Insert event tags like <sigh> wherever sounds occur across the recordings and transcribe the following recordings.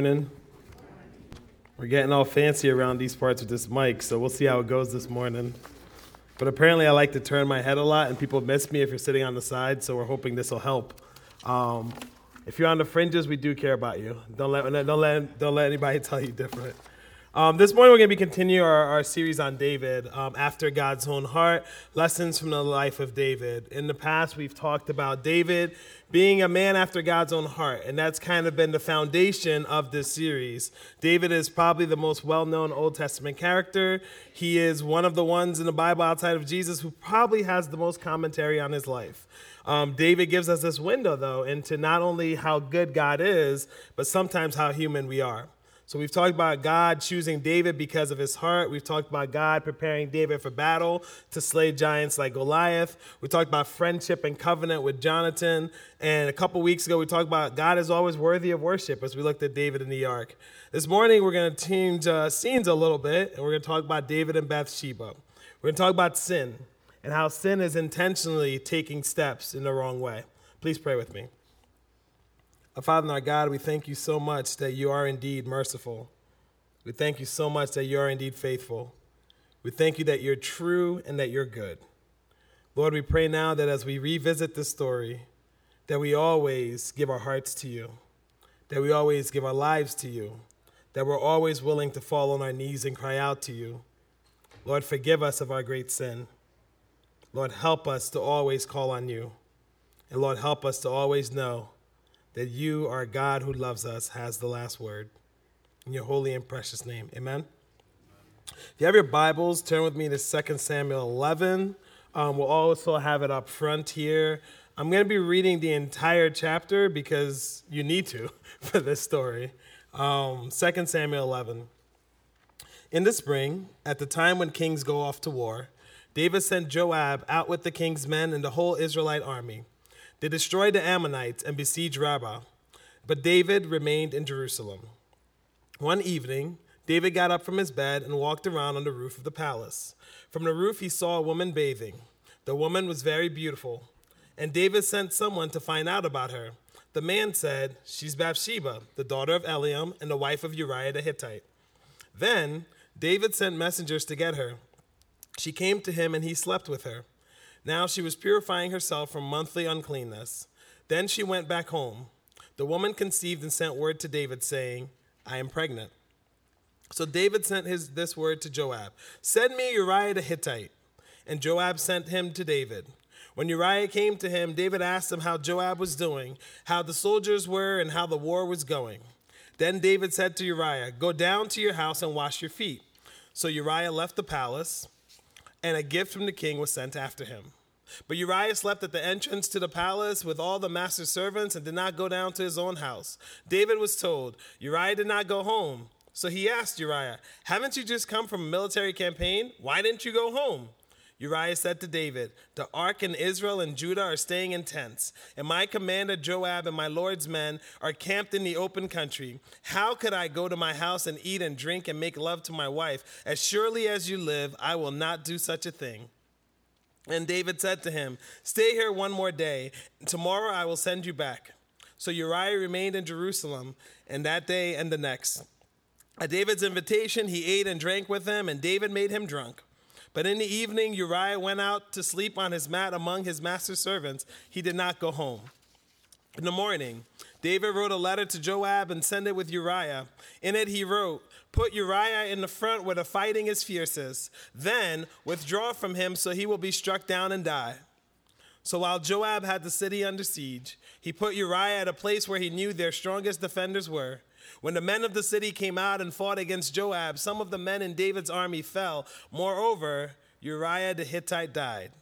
morning. We're getting all fancy around these parts with this mic, so we'll see how it goes this morning. But apparently, I like to turn my head a lot, and people miss me if you're sitting on the side, so we're hoping this will help. Um, if you're on the fringes, we do care about you. Don't let, don't let, don't let anybody <laughs> tell you different. Um, this morning, we're going to be continuing our, our series on David, um, After God's Own Heart Lessons from the Life of David. In the past, we've talked about David being a man after God's own heart, and that's kind of been the foundation of this series. David is probably the most well known Old Testament character. He is one of the ones in the Bible outside of Jesus who probably has the most commentary on his life. Um, David gives us this window, though, into not only how good God is, but sometimes how human we are. So we've talked about God choosing David because of his heart. We've talked about God preparing David for battle to slay giants like Goliath. We talked about friendship and covenant with Jonathan. And a couple weeks ago, we talked about God is always worthy of worship as we looked at David in the ark. This morning, we're going to change uh, scenes a little bit, and we're going to talk about David and Bathsheba. We're going to talk about sin and how sin is intentionally taking steps in the wrong way. Please pray with me. Father and our God, we thank you so much that you are indeed merciful. We thank you so much that you are indeed faithful. We thank you that you're true and that you're good. Lord, we pray now that as we revisit this story, that we always give our hearts to you, that we always give our lives to you, that we're always willing to fall on our knees and cry out to you. Lord, forgive us of our great sin. Lord, help us to always call on you. And Lord, help us to always know that you are God who loves us, has the last word. In your holy and precious name. Amen. If you have your Bibles, turn with me to 2 Samuel 11. Um, we'll also have it up front here. I'm going to be reading the entire chapter because you need to <laughs> for this story. Um, 2 Samuel 11. In the spring, at the time when kings go off to war, David sent Joab out with the king's men and the whole Israelite army. They destroyed the Ammonites and besieged Rabbah, but David remained in Jerusalem. One evening, David got up from his bed and walked around on the roof of the palace. From the roof, he saw a woman bathing. The woman was very beautiful, and David sent someone to find out about her. The man said, She's Bathsheba, the daughter of Eliam and the wife of Uriah the Hittite. Then David sent messengers to get her. She came to him, and he slept with her. Now she was purifying herself from monthly uncleanness. Then she went back home. The woman conceived and sent word to David, saying, I am pregnant. So David sent his, this word to Joab Send me Uriah the Hittite. And Joab sent him to David. When Uriah came to him, David asked him how Joab was doing, how the soldiers were, and how the war was going. Then David said to Uriah, Go down to your house and wash your feet. So Uriah left the palace, and a gift from the king was sent after him. But Uriah slept at the entrance to the palace with all the master's servants and did not go down to his own house. David was told, Uriah did not go home. So he asked Uriah, Haven't you just come from a military campaign? Why didn't you go home? Uriah said to David, The ark and Israel and Judah are staying in tents, and my commander Joab and my Lord's men are camped in the open country. How could I go to my house and eat and drink and make love to my wife? As surely as you live, I will not do such a thing. And David said to him, Stay here one more day. Tomorrow I will send you back. So Uriah remained in Jerusalem, and that day and the next. At David's invitation, he ate and drank with him, and David made him drunk. But in the evening, Uriah went out to sleep on his mat among his master's servants. He did not go home. In the morning, David wrote a letter to Joab and sent it with Uriah. In it, he wrote, Put Uriah in the front where the fighting is fiercest. Then withdraw from him so he will be struck down and die. So while Joab had the city under siege, he put Uriah at a place where he knew their strongest defenders were. When the men of the city came out and fought against Joab, some of the men in David's army fell. Moreover, Uriah the Hittite died.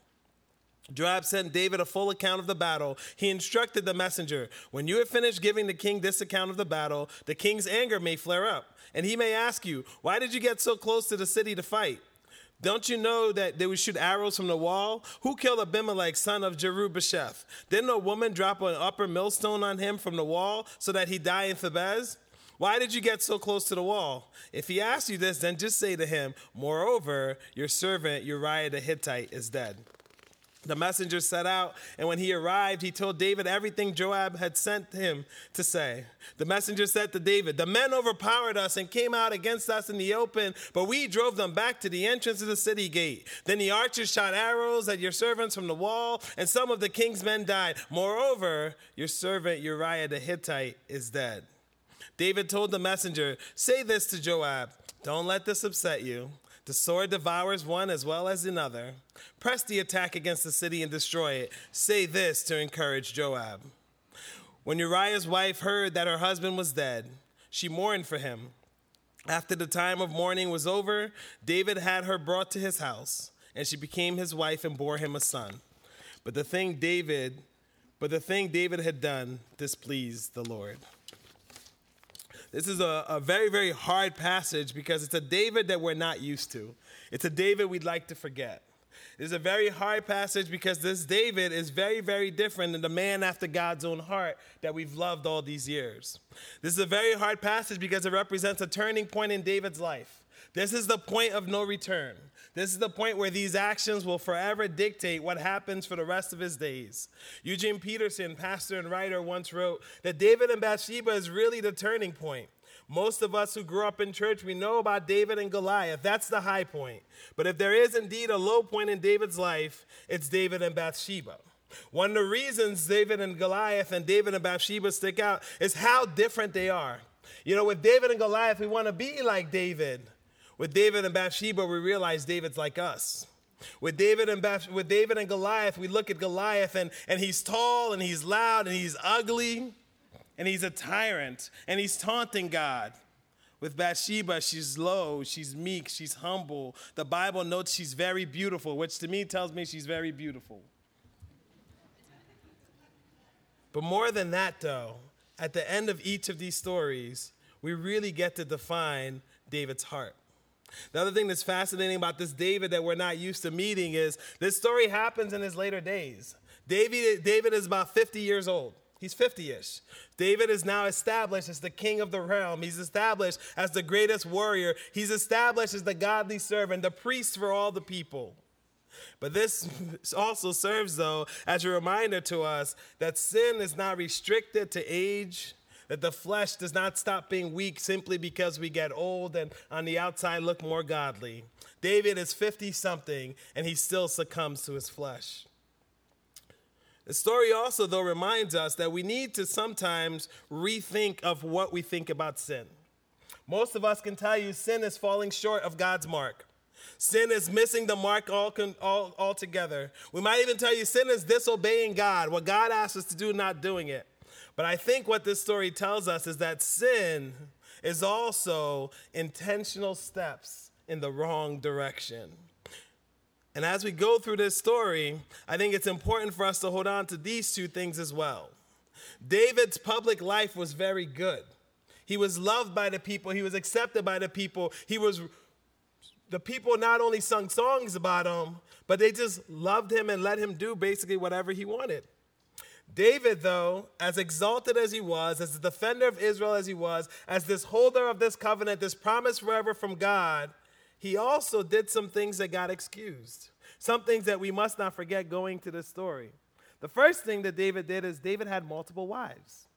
Joab sent David a full account of the battle. He instructed the messenger When you have finished giving the king this account of the battle, the king's anger may flare up, and he may ask you, Why did you get so close to the city to fight? Don't you know that they would shoot arrows from the wall? Who killed Abimelech, son of Jerubbesheth? Didn't a woman drop an upper millstone on him from the wall so that he die in Thebez? Why did you get so close to the wall? If he asks you this, then just say to him, Moreover, your servant Uriah the Hittite is dead. The messenger set out, and when he arrived, he told David everything Joab had sent him to say. The messenger said to David, The men overpowered us and came out against us in the open, but we drove them back to the entrance of the city gate. Then the archers shot arrows at your servants from the wall, and some of the king's men died. Moreover, your servant Uriah the Hittite is dead. David told the messenger, Say this to Joab Don't let this upset you. The sword devours one as well as another. Press the attack against the city and destroy it. Say this to encourage Joab. When Uriah's wife heard that her husband was dead, she mourned for him. After the time of mourning was over, David had her brought to his house, and she became his wife and bore him a son. But the thing David, but the thing David had done displeased the Lord. This is a, a very, very hard passage because it's a David that we're not used to. It's a David we'd like to forget. It's a very hard passage because this David is very, very different than the man after God's own heart that we've loved all these years. This is a very hard passage because it represents a turning point in David's life. This is the point of no return. This is the point where these actions will forever dictate what happens for the rest of his days. Eugene Peterson, pastor and writer, once wrote that David and Bathsheba is really the turning point. Most of us who grew up in church, we know about David and Goliath. That's the high point. But if there is indeed a low point in David's life, it's David and Bathsheba. One of the reasons David and Goliath and David and Bathsheba stick out is how different they are. You know, with David and Goliath, we want to be like David. With David and Bathsheba, we realize David's like us. With David and Bath- with David and Goliath, we look at Goliath and, and he's tall and he's loud and he's ugly and he's a tyrant and he's taunting God. With Bathsheba, she's low, she's meek, she's humble. The Bible notes she's very beautiful, which to me tells me she's very beautiful. But more than that, though, at the end of each of these stories, we really get to define David's heart. The other thing that's fascinating about this David that we're not used to meeting is this story happens in his later days. David, David is about 50 years old. He's 50 ish. David is now established as the king of the realm. He's established as the greatest warrior. He's established as the godly servant, the priest for all the people. But this <laughs> also serves, though, as a reminder to us that sin is not restricted to age, that the flesh does not stop being weak simply because we get old and on the outside look more godly. David is 50 something and he still succumbs to his flesh. The story also, though, reminds us that we need to sometimes rethink of what we think about sin. Most of us can tell you sin is falling short of God's mark. Sin is missing the mark all, all, altogether. We might even tell you sin is disobeying God, what God asks us to do, not doing it. But I think what this story tells us is that sin is also intentional steps in the wrong direction. And as we go through this story, I think it's important for us to hold on to these two things as well. David's public life was very good. He was loved by the people, he was accepted by the people. He was the people not only sung songs about him, but they just loved him and let him do basically whatever he wanted. David, though, as exalted as he was, as the defender of Israel as he was, as this holder of this covenant, this promise forever from God, he also did some things that got excused. Some things that we must not forget going to this story. The first thing that David did is David had multiple wives.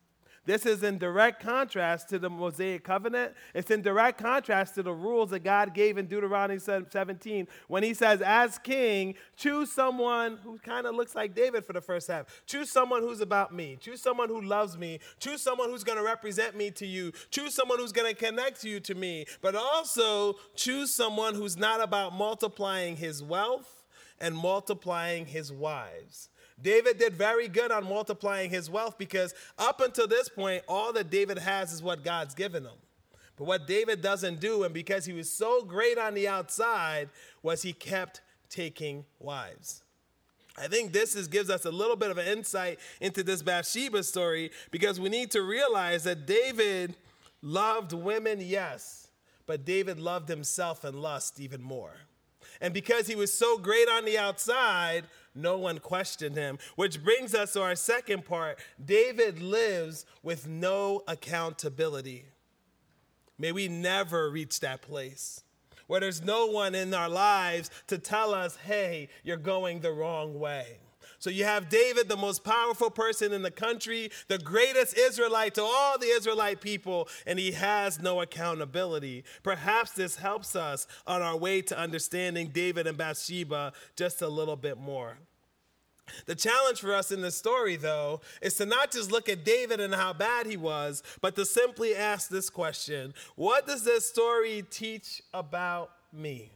This is in direct contrast to the Mosaic covenant. It's in direct contrast to the rules that God gave in Deuteronomy 17 when he says, as king, choose someone who kind of looks like David for the first half. Choose someone who's about me. Choose someone who loves me. Choose someone who's going to represent me to you. Choose someone who's going to connect you to me. But also choose someone who's not about multiplying his wealth and multiplying his wives. David did very good on multiplying his wealth because up until this point, all that David has is what God's given him. But what David doesn't do, and because he was so great on the outside, was he kept taking wives. I think this is, gives us a little bit of an insight into this Bathsheba story because we need to realize that David loved women, yes, but David loved himself and lust even more. And because he was so great on the outside, no one questioned him. Which brings us to our second part David lives with no accountability. May we never reach that place where there's no one in our lives to tell us, hey, you're going the wrong way. So you have David, the most powerful person in the country, the greatest Israelite to all the Israelite people, and he has no accountability. Perhaps this helps us on our way to understanding David and Bathsheba just a little bit more. The challenge for us in this story, though, is to not just look at David and how bad he was, but to simply ask this question What does this story teach about me?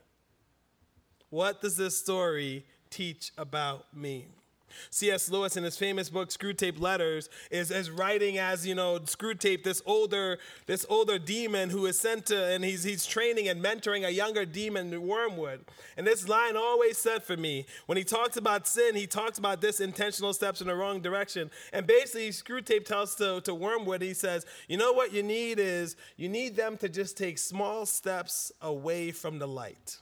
What does this story teach about me? C.S. Lewis, in his famous book Screwtape Letters, is, is writing as you know Screwtape, this older this older demon who is sent to, and he's he's training and mentoring a younger demon, Wormwood. And this line always said for me when he talks about sin, he talks about this intentional steps in the wrong direction. And basically, Screwtape tells to, to Wormwood, he says, you know what you need is you need them to just take small steps away from the light.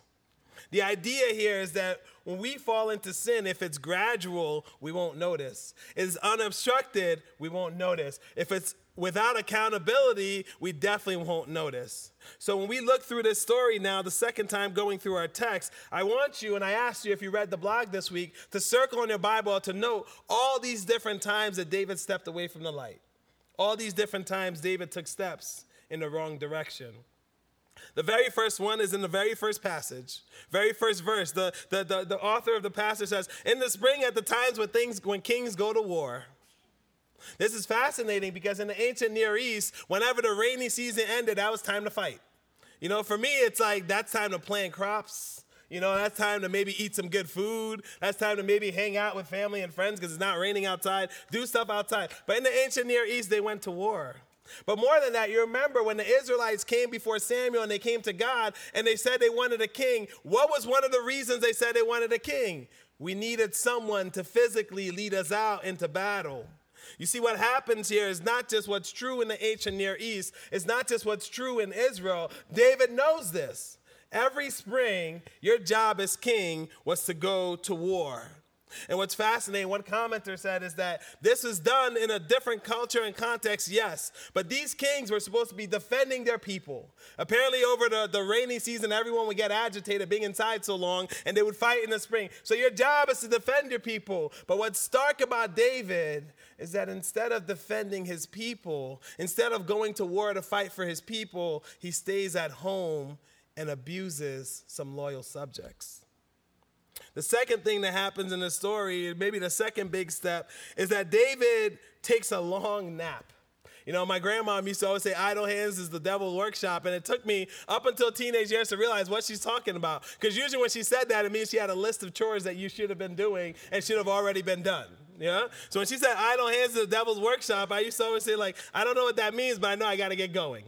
The idea here is that when we fall into sin, if it's gradual, we won't notice. It's unobstructed, we won't notice. If it's without accountability, we definitely won't notice. So when we look through this story now, the second time going through our text, I want you, and I asked you if you read the blog this week, to circle in your Bible to note all these different times that David stepped away from the light. All these different times David took steps in the wrong direction. The very first one is in the very first passage, very first verse. The, the, the, the, author of the passage says, In the spring, at the times when things when kings go to war. This is fascinating because in the ancient Near East, whenever the rainy season ended, that was time to fight. You know, for me, it's like that's time to plant crops. You know, that's time to maybe eat some good food. That's time to maybe hang out with family and friends because it's not raining outside. Do stuff outside. But in the ancient Near East, they went to war. But more than that, you remember when the Israelites came before Samuel and they came to God and they said they wanted a king. What was one of the reasons they said they wanted a king? We needed someone to physically lead us out into battle. You see, what happens here is not just what's true in the ancient Near East, it's not just what's true in Israel. David knows this. Every spring, your job as king was to go to war. And what's fascinating, one commenter said, is that this is done in a different culture and context, yes, but these kings were supposed to be defending their people. Apparently, over the, the rainy season, everyone would get agitated being inside so long, and they would fight in the spring. So, your job is to defend your people. But what's stark about David is that instead of defending his people, instead of going to war to fight for his people, he stays at home and abuses some loyal subjects. The second thing that happens in the story, maybe the second big step, is that David takes a long nap. You know, my grandma used to always say, idle hands is the devil's workshop. And it took me up until teenage years to realize what she's talking about. Because usually when she said that, it means she had a list of chores that you should have been doing and should have already been done. Yeah? So when she said idle hands is the devil's workshop, I used to always say, like, I don't know what that means, but I know I got to get going.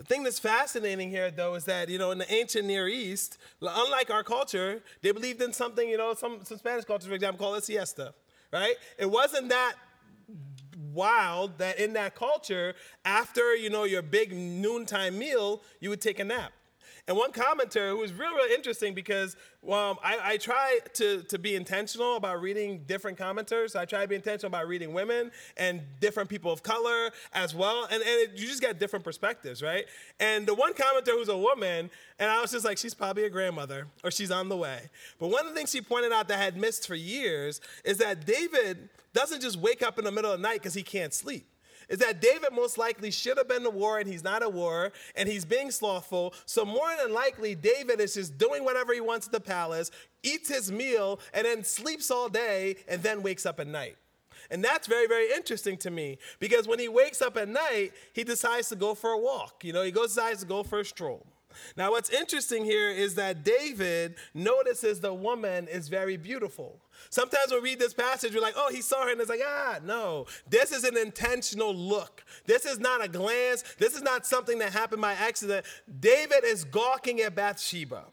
The thing that's fascinating here, though, is that, you know, in the ancient Near East, unlike our culture, they believed in something, you know, some, some Spanish culture, for example, called a siesta, right? It wasn't that wild that in that culture, after, you know, your big noontime meal, you would take a nap. And one commenter who was real, real interesting because um, I, I, try to, to be intentional about reading different commenters. I try to be intentional about reading women and different people of color as well. And, and it, you just get different perspectives, right? And the one commenter who's a woman, and I was just like, she's probably a grandmother or she's on the way. But one of the things she pointed out that I had missed for years is that David doesn't just wake up in the middle of the night because he can't sleep is that David most likely should have been to war and he's not at war and he's being slothful. So, more than likely, David is just doing whatever he wants at the palace, eats his meal, and then sleeps all day and then wakes up at night. And that's very, very interesting to me because when he wakes up at night, he decides to go for a walk. You know, he goes, decides to go for a stroll. Now, what's interesting here is that David notices the woman is very beautiful. Sometimes when we read this passage, we're like, oh, he saw her, and it's like, ah, no. This is an intentional look. This is not a glance. This is not something that happened by accident. David is gawking at Bathsheba.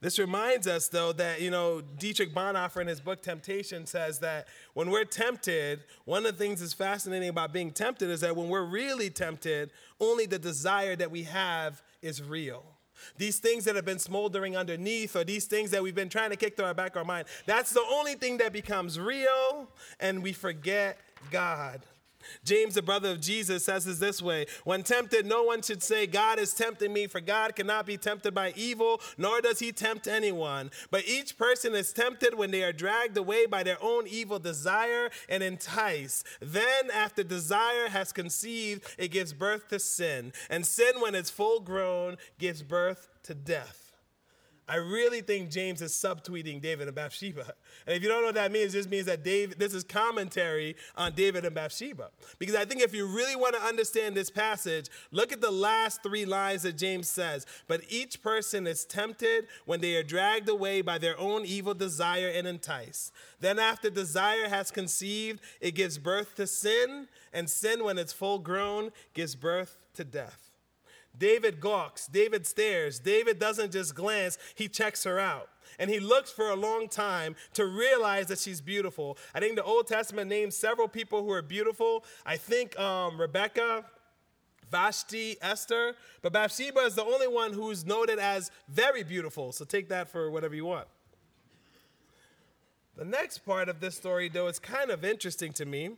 This reminds us, though, that, you know, Dietrich Bonhoeffer in his book Temptation says that when we're tempted, one of the things that's fascinating about being tempted is that when we're really tempted, only the desire that we have is real. These things that have been smoldering underneath, or these things that we've been trying to kick through our back of our mind, that's the only thing that becomes real, and we forget God. James, the brother of Jesus, says this this way When tempted, no one should say, God is tempting me, for God cannot be tempted by evil, nor does he tempt anyone. But each person is tempted when they are dragged away by their own evil desire and enticed. Then, after desire has conceived, it gives birth to sin. And sin, when it's full grown, gives birth to death. I really think James is subtweeting David and Bathsheba. And if you don't know what that means, this means that David, this is commentary on David and Bathsheba. Because I think if you really want to understand this passage, look at the last three lines that James says. But each person is tempted when they are dragged away by their own evil desire and enticed. Then, after desire has conceived, it gives birth to sin, and sin, when it's full grown, gives birth to death. David gawks, David stares, David doesn't just glance, he checks her out. And he looks for a long time to realize that she's beautiful. I think the Old Testament names several people who are beautiful. I think um, Rebecca, Vashti, Esther, but Bathsheba is the only one who's noted as very beautiful. So take that for whatever you want. The next part of this story, though, is kind of interesting to me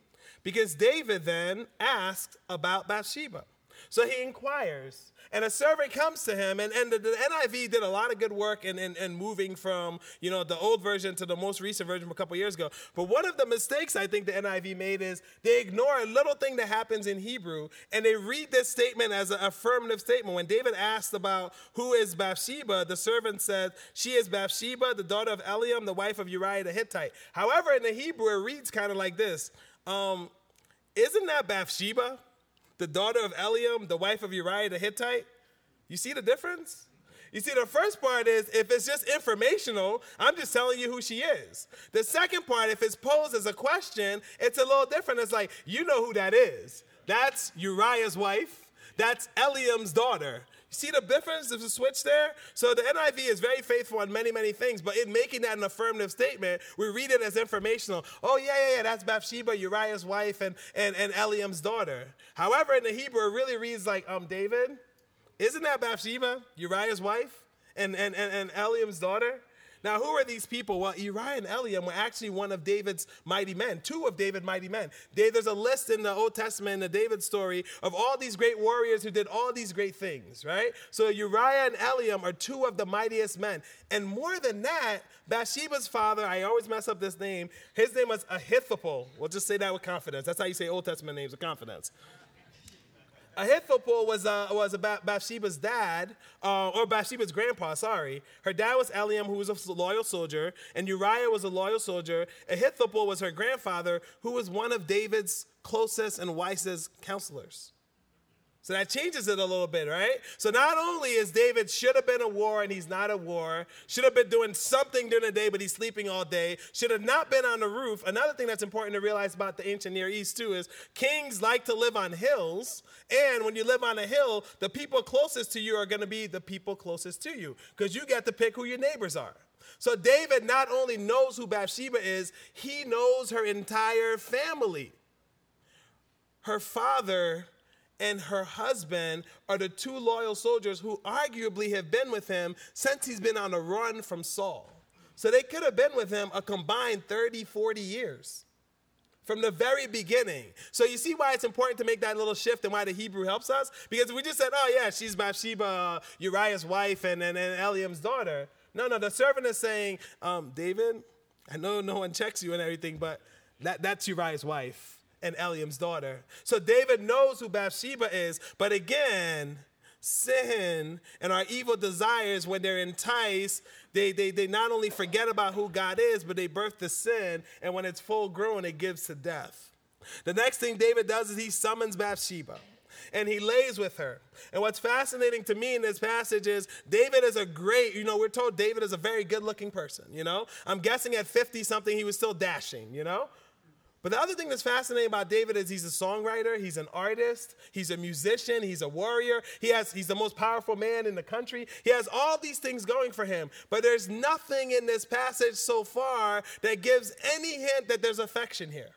because David then asked about Bathsheba. So he inquires, and a servant comes to him, and, and the, the NIV did a lot of good work in, in, in, moving from you know the old version to the most recent version a couple years ago. But one of the mistakes I think the NIV made is they ignore a little thing that happens in Hebrew, and they read this statement as an affirmative statement. When David asked about who is Bathsheba, the servant said, She is Bathsheba, the daughter of Eliam, the wife of Uriah the Hittite. However, in the Hebrew, it reads kind of like this um, Isn't that Bathsheba? The daughter of Eliam, the wife of Uriah the Hittite? You see the difference? You see, the first part is if it's just informational, I'm just telling you who she is. The second part, if it's posed as a question, it's a little different. It's like, you know who that is. That's Uriah's wife, that's Eliam's daughter. See the difference? There's a switch there. So the NIV is very faithful on many, many things, but in making that an affirmative statement, we read it as informational. Oh, yeah, yeah, yeah, that's Bathsheba, Uriah's wife, and, and, and Eliam's daughter. However, in the Hebrew, it really reads like, um, David, isn't that Bathsheba, Uriah's wife, and, and, and, and Eliam's daughter? Now, who are these people? Well, Uriah and Eliam were actually one of David's mighty men, two of David's mighty men. There's a list in the Old Testament, in the David story, of all these great warriors who did all these great things, right? So Uriah and Eliam are two of the mightiest men. And more than that, Bathsheba's father, I always mess up this name, his name was Ahithophel. We'll just say that with confidence. That's how you say Old Testament names with confidence. Ahithophel was, uh, was Bathsheba's dad, uh, or Bathsheba's grandpa, sorry. Her dad was Eliam, who was a loyal soldier, and Uriah was a loyal soldier. Ahithophel was her grandfather, who was one of David's closest and wisest counselors. So that changes it a little bit, right? So not only is David should have been a war and he's not a war, should have been doing something during the day but he's sleeping all day, should have not been on the roof. Another thing that's important to realize about the ancient Near East too is kings like to live on hills, and when you live on a hill, the people closest to you are going to be the people closest to you because you get to pick who your neighbors are. So David not only knows who Bathsheba is, he knows her entire family. Her father and her husband are the two loyal soldiers who arguably have been with him since he's been on a run from Saul. So they could have been with him a combined 30, 40 years from the very beginning. So you see why it's important to make that little shift and why the Hebrew helps us? Because we just said, oh, yeah, she's Bathsheba, Uriah's wife, and, and, and Eliam's daughter. No, no, the servant is saying, um, David, I know no one checks you and everything, but that, that's Uriah's wife and Eliam's daughter. So David knows who Bathsheba is, but again, sin and our evil desires, when they're enticed, they, they, they not only forget about who God is, but they birth the sin, and when it's full grown, it gives to death. The next thing David does is he summons Bathsheba and he lays with her. And what's fascinating to me in this passage is David is a great, you know, we're told David is a very good looking person, you know? I'm guessing at 50 something he was still dashing, you know? But the other thing that's fascinating about David is he's a songwriter, he's an artist, he's a musician, he's a warrior, he has, he's the most powerful man in the country. He has all these things going for him. But there's nothing in this passage so far that gives any hint that there's affection here.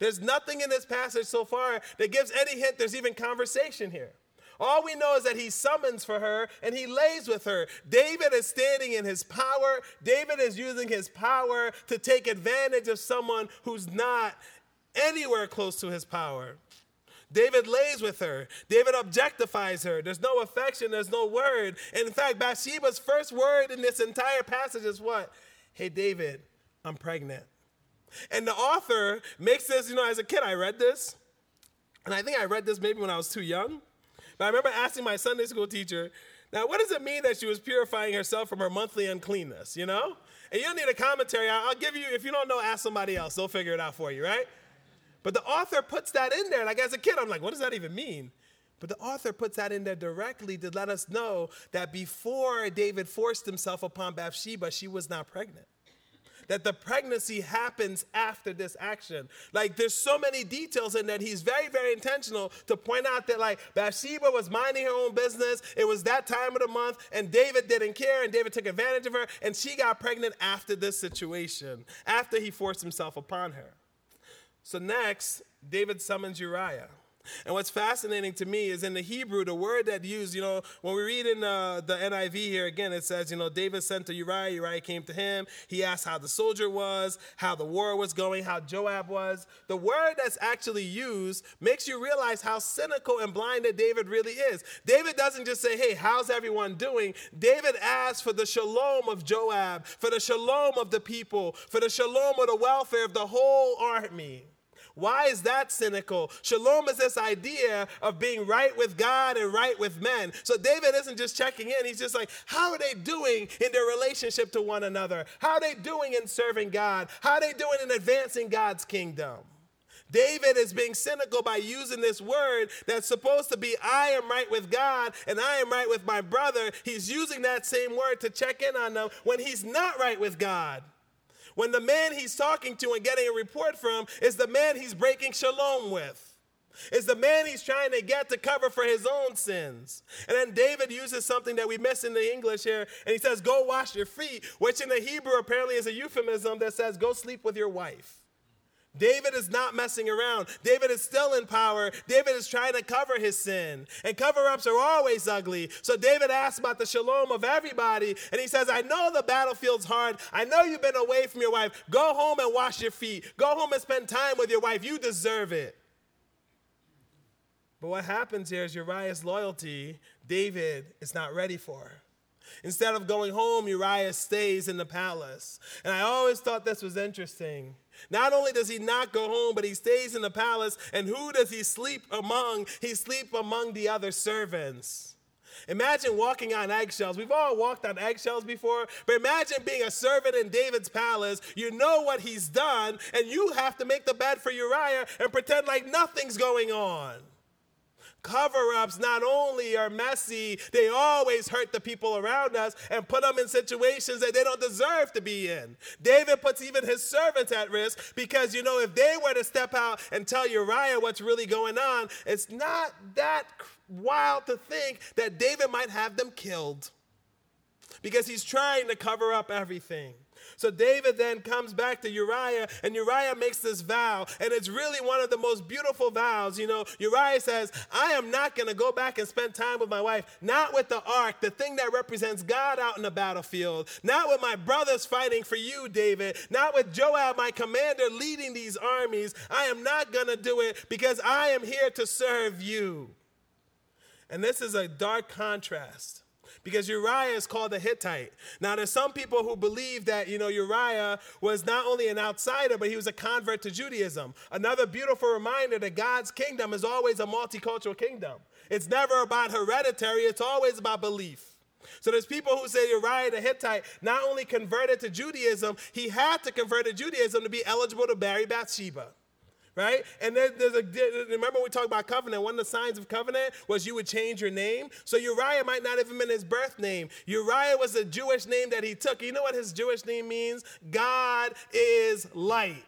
There's nothing in this passage so far that gives any hint there's even conversation here. All we know is that he summons for her and he lays with her. David is standing in his power. David is using his power to take advantage of someone who's not anywhere close to his power. David lays with her. David objectifies her. There's no affection, there's no word. And in fact, Bathsheba's first word in this entire passage is what? Hey, David, I'm pregnant. And the author makes this, you know, as a kid, I read this. And I think I read this maybe when I was too young. But I remember asking my Sunday school teacher, now, what does it mean that she was purifying herself from her monthly uncleanness, you know? And you don't need a commentary. I'll give you, if you don't know, ask somebody else. They'll figure it out for you, right? But the author puts that in there. Like as a kid, I'm like, what does that even mean? But the author puts that in there directly to let us know that before David forced himself upon Bathsheba, she was not pregnant that the pregnancy happens after this action. Like there's so many details in that he's very, very intentional to point out that like Bathsheba was minding her own business. It was that time of the month, and David didn't care, and David took advantage of her, and she got pregnant after this situation, after he forced himself upon her. So next, David summons Uriah. And what's fascinating to me is in the Hebrew, the word that used, you know, when we read in uh, the NIV here again, it says, you know, David sent to Uriah, Uriah came to him. He asked how the soldier was, how the war was going, how Joab was. The word that's actually used makes you realize how cynical and blinded David really is. David doesn't just say, hey, how's everyone doing? David asks for the shalom of Joab, for the shalom of the people, for the shalom of the welfare of the whole army. Why is that cynical? Shalom is this idea of being right with God and right with men. So David isn't just checking in, he's just like, how are they doing in their relationship to one another? How are they doing in serving God? How are they doing in advancing God's kingdom? David is being cynical by using this word that's supposed to be, I am right with God and I am right with my brother. He's using that same word to check in on them when he's not right with God. When the man he's talking to and getting a report from is the man he's breaking shalom with. Is the man he's trying to get to cover for his own sins. And then David uses something that we miss in the English here, and he says, Go wash your feet, which in the Hebrew apparently is a euphemism that says, Go sleep with your wife. David is not messing around. David is still in power. David is trying to cover his sin. And cover ups are always ugly. So David asks about the shalom of everybody. And he says, I know the battlefield's hard. I know you've been away from your wife. Go home and wash your feet. Go home and spend time with your wife. You deserve it. But what happens here is Uriah's loyalty, David is not ready for. Instead of going home, Uriah stays in the palace. And I always thought this was interesting. Not only does he not go home, but he stays in the palace. And who does he sleep among? He sleeps among the other servants. Imagine walking on eggshells. We've all walked on eggshells before, but imagine being a servant in David's palace. You know what he's done, and you have to make the bed for Uriah and pretend like nothing's going on. Cover ups not only are messy, they always hurt the people around us and put them in situations that they don't deserve to be in. David puts even his servants at risk because, you know, if they were to step out and tell Uriah what's really going on, it's not that wild to think that David might have them killed because he's trying to cover up everything. So David then comes back to Uriah, and Uriah makes this vow, and it's really one of the most beautiful vows. You know, Uriah says, I am not going to go back and spend time with my wife, not with the ark, the thing that represents God out in the battlefield, not with my brothers fighting for you, David, not with Joab, my commander, leading these armies. I am not going to do it because I am here to serve you. And this is a dark contrast because Uriah is called a Hittite. Now, there's some people who believe that, you know, Uriah was not only an outsider, but he was a convert to Judaism. Another beautiful reminder that God's kingdom is always a multicultural kingdom. It's never about hereditary, it's always about belief. So there's people who say Uriah the Hittite not only converted to Judaism, he had to convert to Judaism to be eligible to marry Bathsheba right? And then there's a remember we talked about covenant. One of the signs of covenant was you would change your name. So Uriah might not even been his birth name. Uriah was a Jewish name that he took. You know what his Jewish name means? God is light.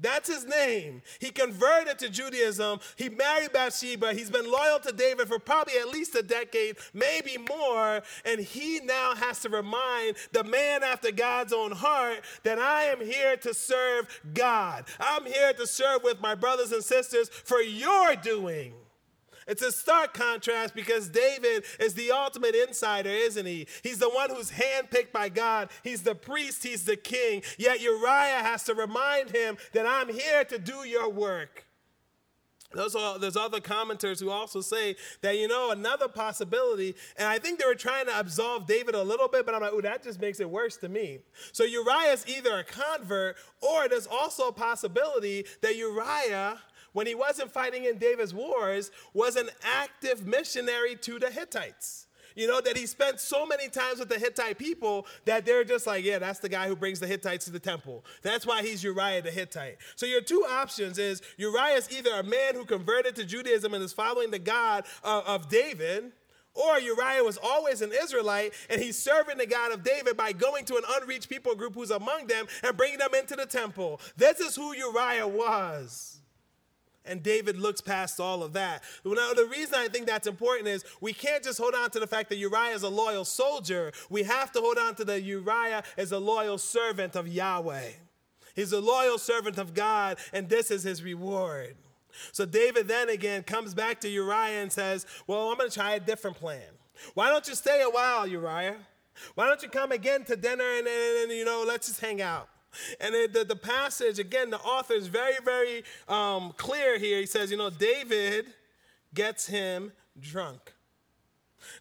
That's his name. He converted to Judaism. He married Bathsheba. He's been loyal to David for probably at least a decade, maybe more. And he now has to remind the man after God's own heart that I am here to serve God. I'm here to serve with my brothers and sisters for your doing. It's a stark contrast because David is the ultimate insider, isn't he? He's the one who's handpicked by God. He's the priest, he's the king. Yet Uriah has to remind him that I'm here to do your work. There's, there's other commenters who also say that, you know, another possibility, and I think they were trying to absolve David a little bit, but I'm like, ooh, that just makes it worse to me. So Uriah is either a convert, or there's also a possibility that Uriah, when he wasn't fighting in David's wars, was an active missionary to the Hittites. You know, that he spent so many times with the Hittite people that they're just like, yeah, that's the guy who brings the Hittites to the temple. That's why he's Uriah the Hittite. So your two options is Uriah is either a man who converted to Judaism and is following the God of, of David, or Uriah was always an Israelite and he's serving the God of David by going to an unreached people group who's among them and bringing them into the temple. This is who Uriah was. And David looks past all of that. Now, the reason I think that's important is we can't just hold on to the fact that Uriah is a loyal soldier. We have to hold on to the Uriah is a loyal servant of Yahweh. He's a loyal servant of God, and this is his reward. So David then again comes back to Uriah and says, Well, I'm going to try a different plan. Why don't you stay a while, Uriah? Why don't you come again to dinner and, and, and you know, let's just hang out? And it, the, the passage, again, the author is very, very um, clear here. He says, you know, David gets him drunk.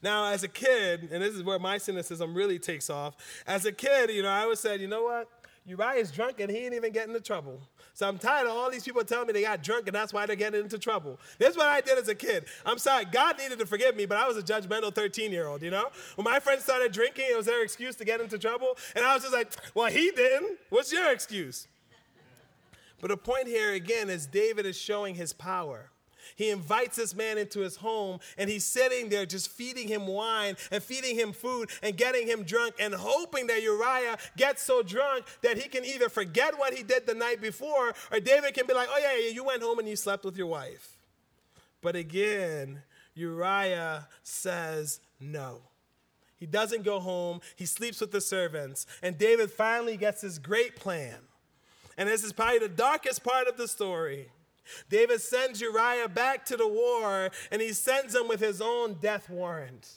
Now, as a kid, and this is where my cynicism really takes off, as a kid, you know, I always said, you know what? Uriah is drunk and he ain't even getting into trouble. So I'm tired of all these people telling me they got drunk and that's why they're getting into trouble. This is what I did as a kid. I'm sorry, God needed to forgive me, but I was a judgmental 13 year old, you know? When my friends started drinking, it was their excuse to get into trouble. And I was just like, well, he didn't. What's your excuse? But the point here again is David is showing his power. He invites this man into his home and he's sitting there just feeding him wine and feeding him food and getting him drunk and hoping that Uriah gets so drunk that he can either forget what he did the night before or David can be like, oh, yeah, yeah, you went home and you slept with your wife. But again, Uriah says no. He doesn't go home. He sleeps with the servants. And David finally gets his great plan. And this is probably the darkest part of the story. David sends Uriah back to the war and he sends him with his own death warrant.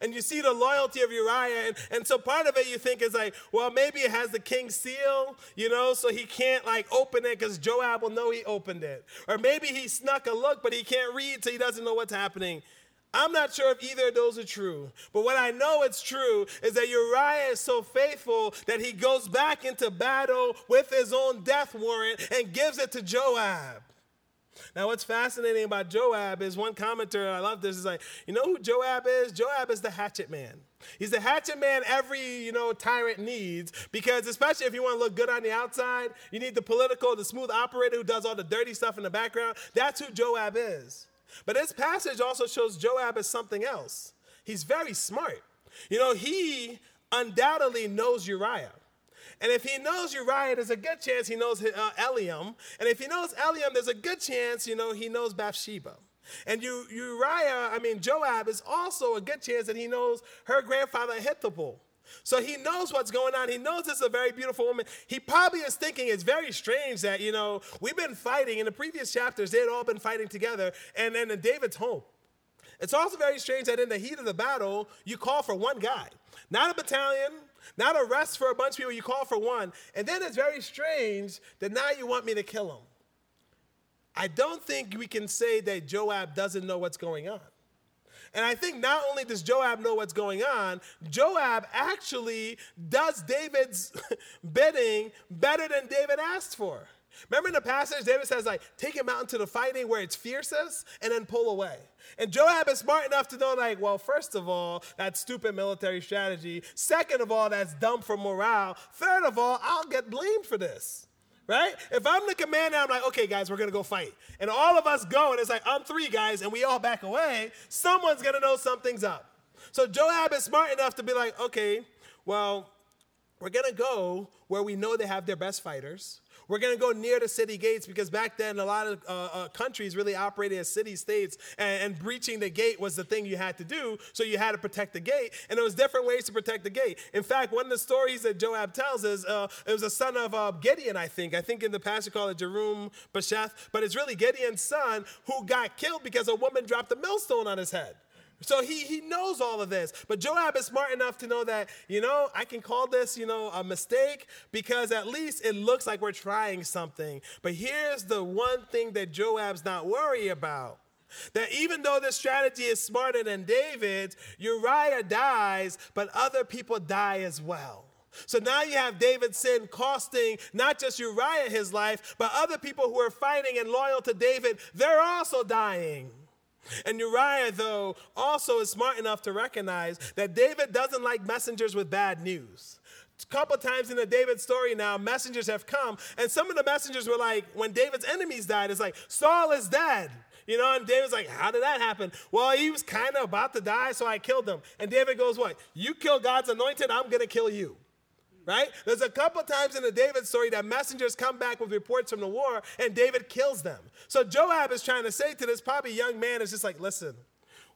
And you see the loyalty of Uriah. And, and so part of it you think is like, well, maybe it has the king's seal, you know, so he can't like open it because Joab will know he opened it. Or maybe he snuck a look, but he can't read, so he doesn't know what's happening. I'm not sure if either of those are true. But what I know it's true is that Uriah is so faithful that he goes back into battle with his own death warrant and gives it to Joab. Now, what's fascinating about Joab is one commenter, I love this, is like, you know who Joab is? Joab is the hatchet man. He's the hatchet man every, you know, tyrant needs because especially if you want to look good on the outside, you need the political, the smooth operator who does all the dirty stuff in the background. That's who Joab is. But this passage also shows Joab as something else. He's very smart. You know, he undoubtedly knows Uriah. And if he knows Uriah, there's a good chance he knows uh, Eliam. And if he knows Eliam, there's a good chance, you know, he knows Bathsheba. And Uriah, I mean, Joab is also a good chance that he knows her grandfather Ahithophel. So he knows what's going on. He knows this is a very beautiful woman. He probably is thinking it's very strange that, you know, we've been fighting in the previous chapters, they had all been fighting together, and then in David's home. It's also very strange that in the heat of the battle, you call for one guy, not a battalion, not a rest for a bunch of people, you call for one. And then it's very strange that now you want me to kill him. I don't think we can say that Joab doesn't know what's going on. And I think not only does Joab know what's going on, Joab actually does David's <laughs> bidding better than David asked for. Remember in the passage, David says, like, take him out into the fighting where it's fiercest and then pull away. And Joab is smart enough to know, like, well, first of all, that's stupid military strategy. Second of all, that's dumb for morale. Third of all, I'll get blamed for this. Right? If I'm the commander, I'm like, okay, guys, we're gonna go fight. And all of us go, and it's like, I'm three guys, and we all back away, someone's gonna know something's up. So Joab is smart enough to be like, okay, well, we're gonna go where we know they have their best fighters. We're going to go near the city gates because back then a lot of uh, uh, countries really operated as city states, and, and, breaching the gate was the thing you had to do. So you had to protect the gate, and there was different ways to protect the gate. In fact, one of the stories that Joab tells is uh, it was a son of uh, Gideon, I think. I think in the passage called it Jerum but it's really Gideon's son who got killed because a woman dropped a millstone on his head So he, he knows all of this. But Joab is smart enough to know that, you know, I can call this, you know, a mistake because at least it looks like we're trying something. But here's the one thing that Joab's not worried about. That even though this strategy is smarter than David's, Uriah dies, but other people die as well. So now you have David's sin costing not just Uriah his life, but other people who are fighting and loyal to David, they're also dying. And Uriah, though, also is smart enough to recognize that David doesn't like messengers with bad news. A couple times in the David story now, messengers have come, and some of the messengers were like, when David's enemies died, it's like, Saul is dead. You know, and David's like, How did that happen? Well, he was kind of about to die, so I killed him. And David goes, What? You kill God's anointed, I'm going to kill you right? There's a couple times in the David story that messengers come back with reports from the war and David kills them. So Joab is trying to say to this probably young man, is just like, listen,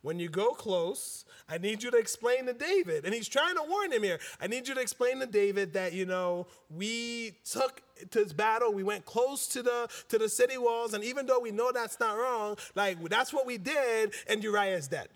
when you go close, I need you to explain to David. And he's trying to warn him here. I need you to explain to David that, you know, we took to this battle, we went close to the to the city walls, and even though we know that's not wrong, like that's what we did, and Uriah is dead.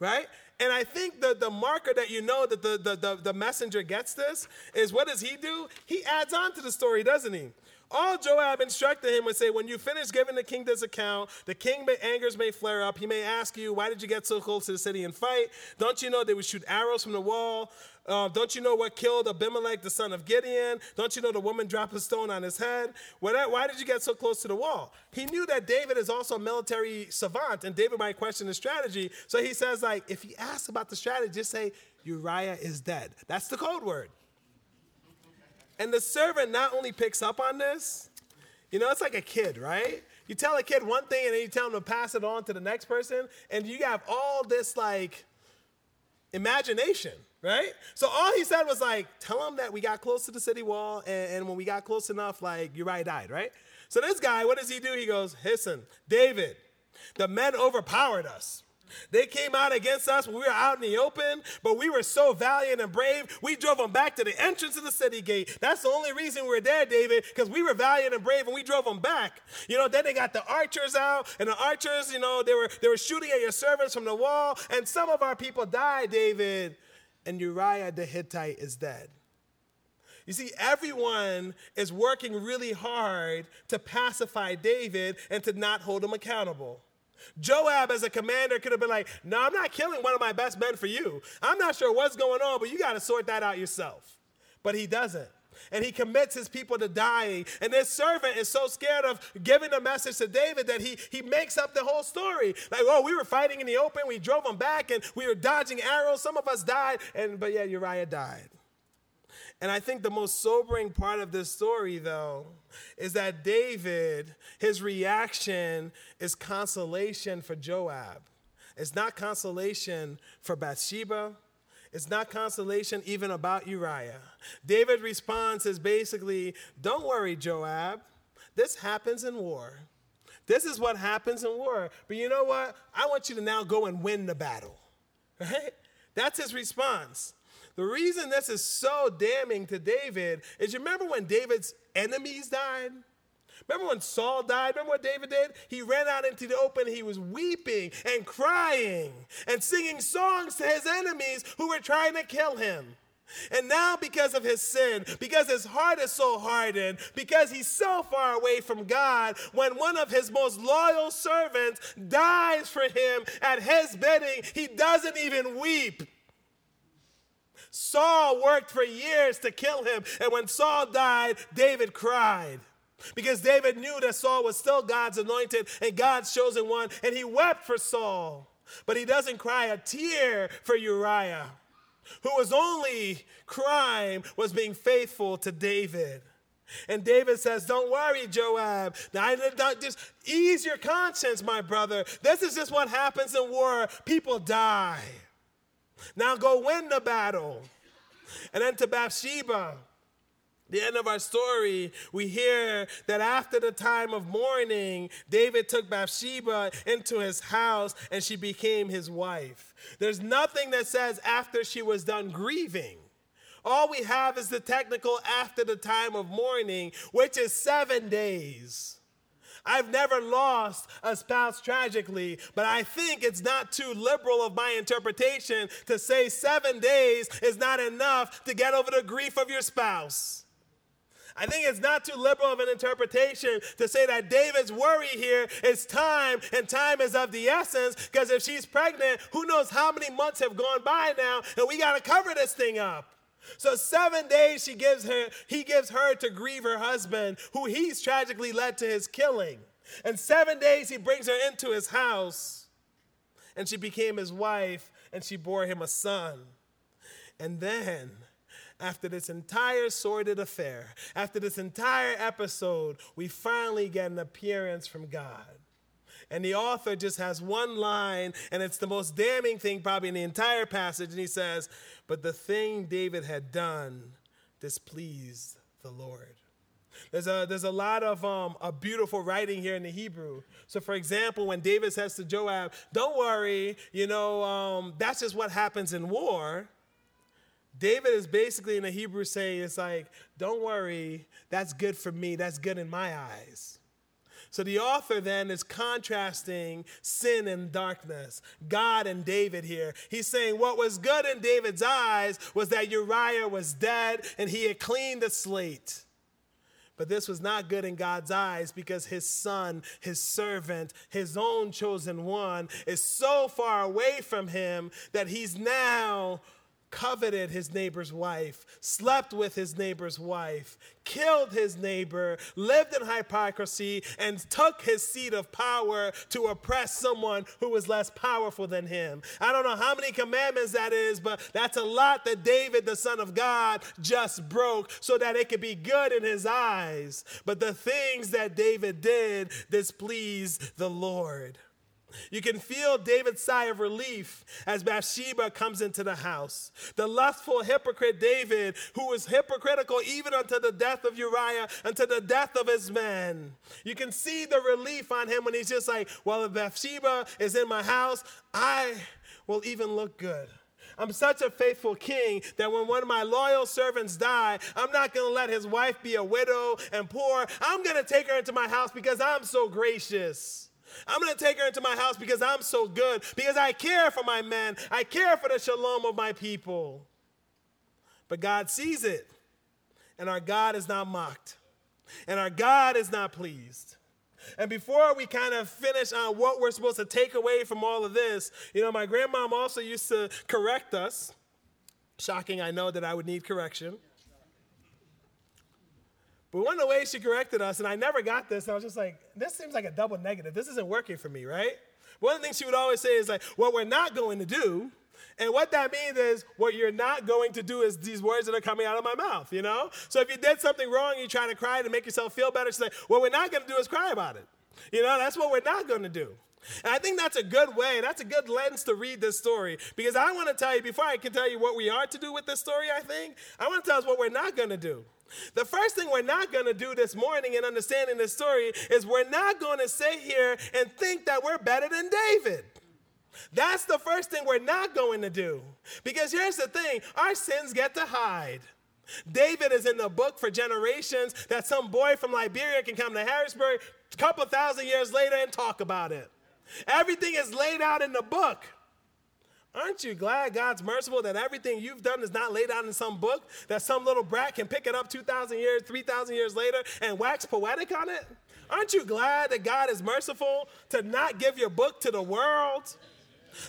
Right? And I think the, the marker that you know that the, the, the, the messenger gets this is what does he do? He adds on to the story, doesn't he? All Joab instructed him would say, When you finish giving the king this account, the king may, angers may flare up. He may ask you, Why did you get so close to the city and fight? Don't you know they would shoot arrows from the wall? Uh, don't you know what killed Abimelech, the son of Gideon? Don't you know the woman dropped a stone on his head? Why, why did you get so close to the wall? He knew that David is also a military savant, and David might question his strategy. So he says, like, if he asks about the strategy, just say, Uriah is dead. That's the code word. And the servant not only picks up on this, you know, it's like a kid, right? You tell a kid one thing and then you tell them to pass it on to the next person, and you have all this like imagination, right? So all he said was like, tell him that we got close to the city wall, and, and when we got close enough, like Uriah died, right? So this guy, what does he do? He goes, listen, David, the men overpowered us. They came out against us when we were out in the open, but we were so valiant and brave, we drove them back to the entrance of the city gate. That's the only reason we're there, David, because we were valiant and brave and we drove them back. You know, then they got the archers out, and the archers, you know, they were they were shooting at your servants from the wall, and some of our people died, David, and Uriah the Hittite is dead. You see, everyone is working really hard to pacify David and to not hold him accountable. Joab, as a commander, could have been like, No, I'm not killing one of my best men for you. I'm not sure what's going on, but you got to sort that out yourself. But he doesn't. And he commits his people to dying. And this servant is so scared of giving the message to David that he, he makes up the whole story. Like, oh, we were fighting in the open, we drove them back, and we were dodging arrows. Some of us died, and but yeah, Uriah died. And I think the most sobering part of this story, though, is that David, his reaction is consolation for Joab. It's not consolation for Bathsheba. It's not consolation even about Uriah. David response is basically, Don't worry, Joab. This happens in war. This is what happens in war. But you know what? I want you to now go and win the battle. <laughs> Right? That's his response. The reason this is so damning to David is you remember when David's enemies died? Remember when Saul died? Remember what David did? He ran out into the open. He was weeping and crying and singing songs to his enemies who were trying to kill him. And now, because of his sin, because his heart is so hardened, because he's so far away from God, when one of his most loyal servants dies for him at his bidding, he doesn't even weep. Saul worked for years to kill him. And when Saul died, David cried. Because David knew that Saul was still God's anointed and God's chosen one, and he wept for Saul. But he doesn't cry a tear for Uriah, whose only crime was being faithful to David. And David says, Don't worry, Joab. Now, just ease your conscience, my brother. This is just what happens in war. People die. Now go win the battle. And then to Bathsheba. The end of our story, we hear that after the time of mourning, David took Bathsheba into his house and she became his wife. There's nothing that says after she was done grieving. All we have is the technical after the time of mourning, which is seven days. I've never lost a spouse tragically, but I think it's not too liberal of my interpretation to say seven days is not enough to get over the grief of your spouse. I think it's not too liberal of an interpretation to say that David's worry here is time, and time is of the essence, because if she's pregnant, who knows how many months have gone by now, and we got to cover this thing up. So seven days she gives her, he gives her to grieve her husband, who he's tragically led to his killing. And seven days he brings her into his house, and she became his wife, and she bore him a son. And then after this entire sordid affair, after this entire episode, we finally get an appearance from God. And the author just has one line, and it's the most damning thing probably in the entire passage. And he says, But the thing David had done displeased the Lord. There's a, there's a lot of um, a beautiful writing here in the Hebrew. So, for example, when David says to Joab, Don't worry, you know, um, that's just what happens in war. David is basically in the Hebrew saying, It's like, Don't worry, that's good for me, that's good in my eyes. So the author then is contrasting sin and darkness, God and David here. He's saying what was good in David's eyes was that Uriah was dead and he had cleaned the slate. But this was not good in God's eyes because his son, his servant, his own chosen one, is so far away from him that he's now coveted his neighbor's wife, slept with his neighbor's wife, killed his neighbor, lived in hypocrisy, and took his seat of power to oppress someone who was less powerful than him. I don't know how many commandments that is, but that's a lot that David, the Son of God, just broke so that it could be good in his eyes. But the things that David did displeased the Lord. You can feel David's sigh of relief as Bathsheba comes into the house. The lustful hypocrite David, who was hypocritical even unto the death of Uriah, unto the death of his men. You can see the relief on him when he's just like, Well, if Bathsheba is in my house, I will even look good. I'm such a faithful king that when one of my loyal servants die, I'm not going to let his wife be a widow and poor. I'm going to take her into my house because I'm so gracious. I'm going to take her into my house because I'm so good, because I care for my men, I care for the shalom of my people. But God sees it, and our God is not mocked, and our God is not pleased. And before we kind of finish on what we're supposed to take away from all of this, you know, my grandmom also used to correct us. Shocking, I know that I would need correction. But one of the ways she corrected us, and I never got this, I was just like, this seems like a double negative. This isn't working for me, right? One of the things she would always say is like, what we're not going to do, and what that means is what you're not going to do is these words that are coming out of my mouth, you know? So if you did something wrong, you try to cry to make yourself feel better, she's like, what we're not going to do is cry about it. You know, that's what we're not going to do. And I think that's a good way, that's a good lens to read this story. Because I want to tell you, before I can tell you what we are to do with this story, I think, I want to tell us what we're not going to do. The first thing we're not going to do this morning in understanding this story is we're not going to sit here and think that we're better than David. That's the first thing we're not going to do. Because here's the thing our sins get to hide. David is in the book for generations that some boy from Liberia can come to Harrisburg a couple thousand years later and talk about it. Everything is laid out in the book. Aren't you glad God's merciful that everything you've done is not laid out in some book, that some little brat can pick it up 2,000 years, 3,000 years later and wax poetic on it? Aren't you glad that God is merciful to not give your book to the world?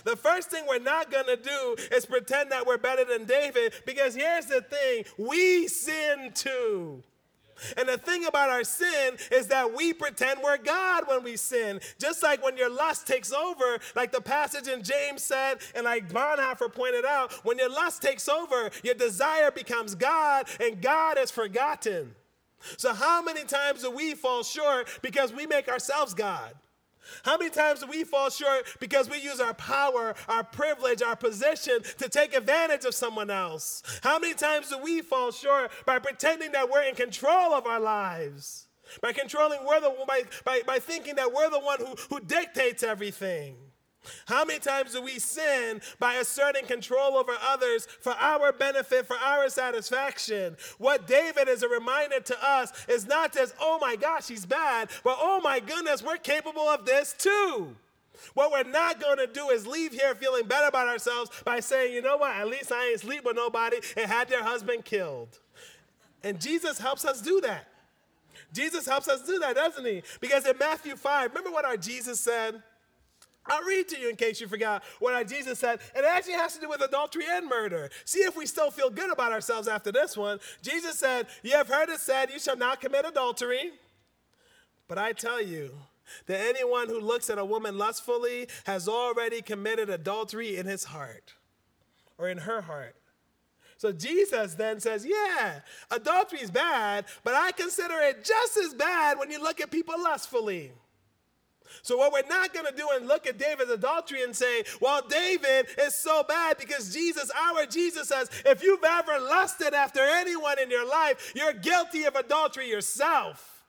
The first thing we're not going to do is pretend that we're better than David because here's the thing we sin too. And the thing about our sin is that we pretend we're God when we sin. Just like when your lust takes over, like the passage in James said, and like Bonhoeffer pointed out, when your lust takes over, your desire becomes God, and God is forgotten. So, how many times do we fall short because we make ourselves God? How many times do we fall short because we use our power, our privilege, our position to take advantage of someone else? How many times do we fall short by pretending that we're in control of our lives? By controlling, we're the, by, by, by thinking that we're the one who, who dictates everything. How many times do we sin by asserting control over others for our benefit, for our satisfaction? What David is a reminder to us is not just, oh my gosh, he's bad, but oh my goodness, we're capable of this too. What we're not going to do is leave here feeling better about ourselves by saying, you know what, at least I ain't sleep with nobody and had their husband killed. And Jesus helps us do that. Jesus helps us do that, doesn't he? Because in Matthew 5, remember what our Jesus said? I'll read to you in case you forgot what Jesus said. It actually has to do with adultery and murder. See if we still feel good about ourselves after this one. Jesus said, You have heard it said, You shall not commit adultery. But I tell you, that anyone who looks at a woman lustfully has already committed adultery in his heart or in her heart. So Jesus then says, Yeah, adultery is bad, but I consider it just as bad when you look at people lustfully. So, what we're not going to do and look at David's adultery and say, well, David is so bad because Jesus, our Jesus says, if you've ever lusted after anyone in your life, you're guilty of adultery yourself.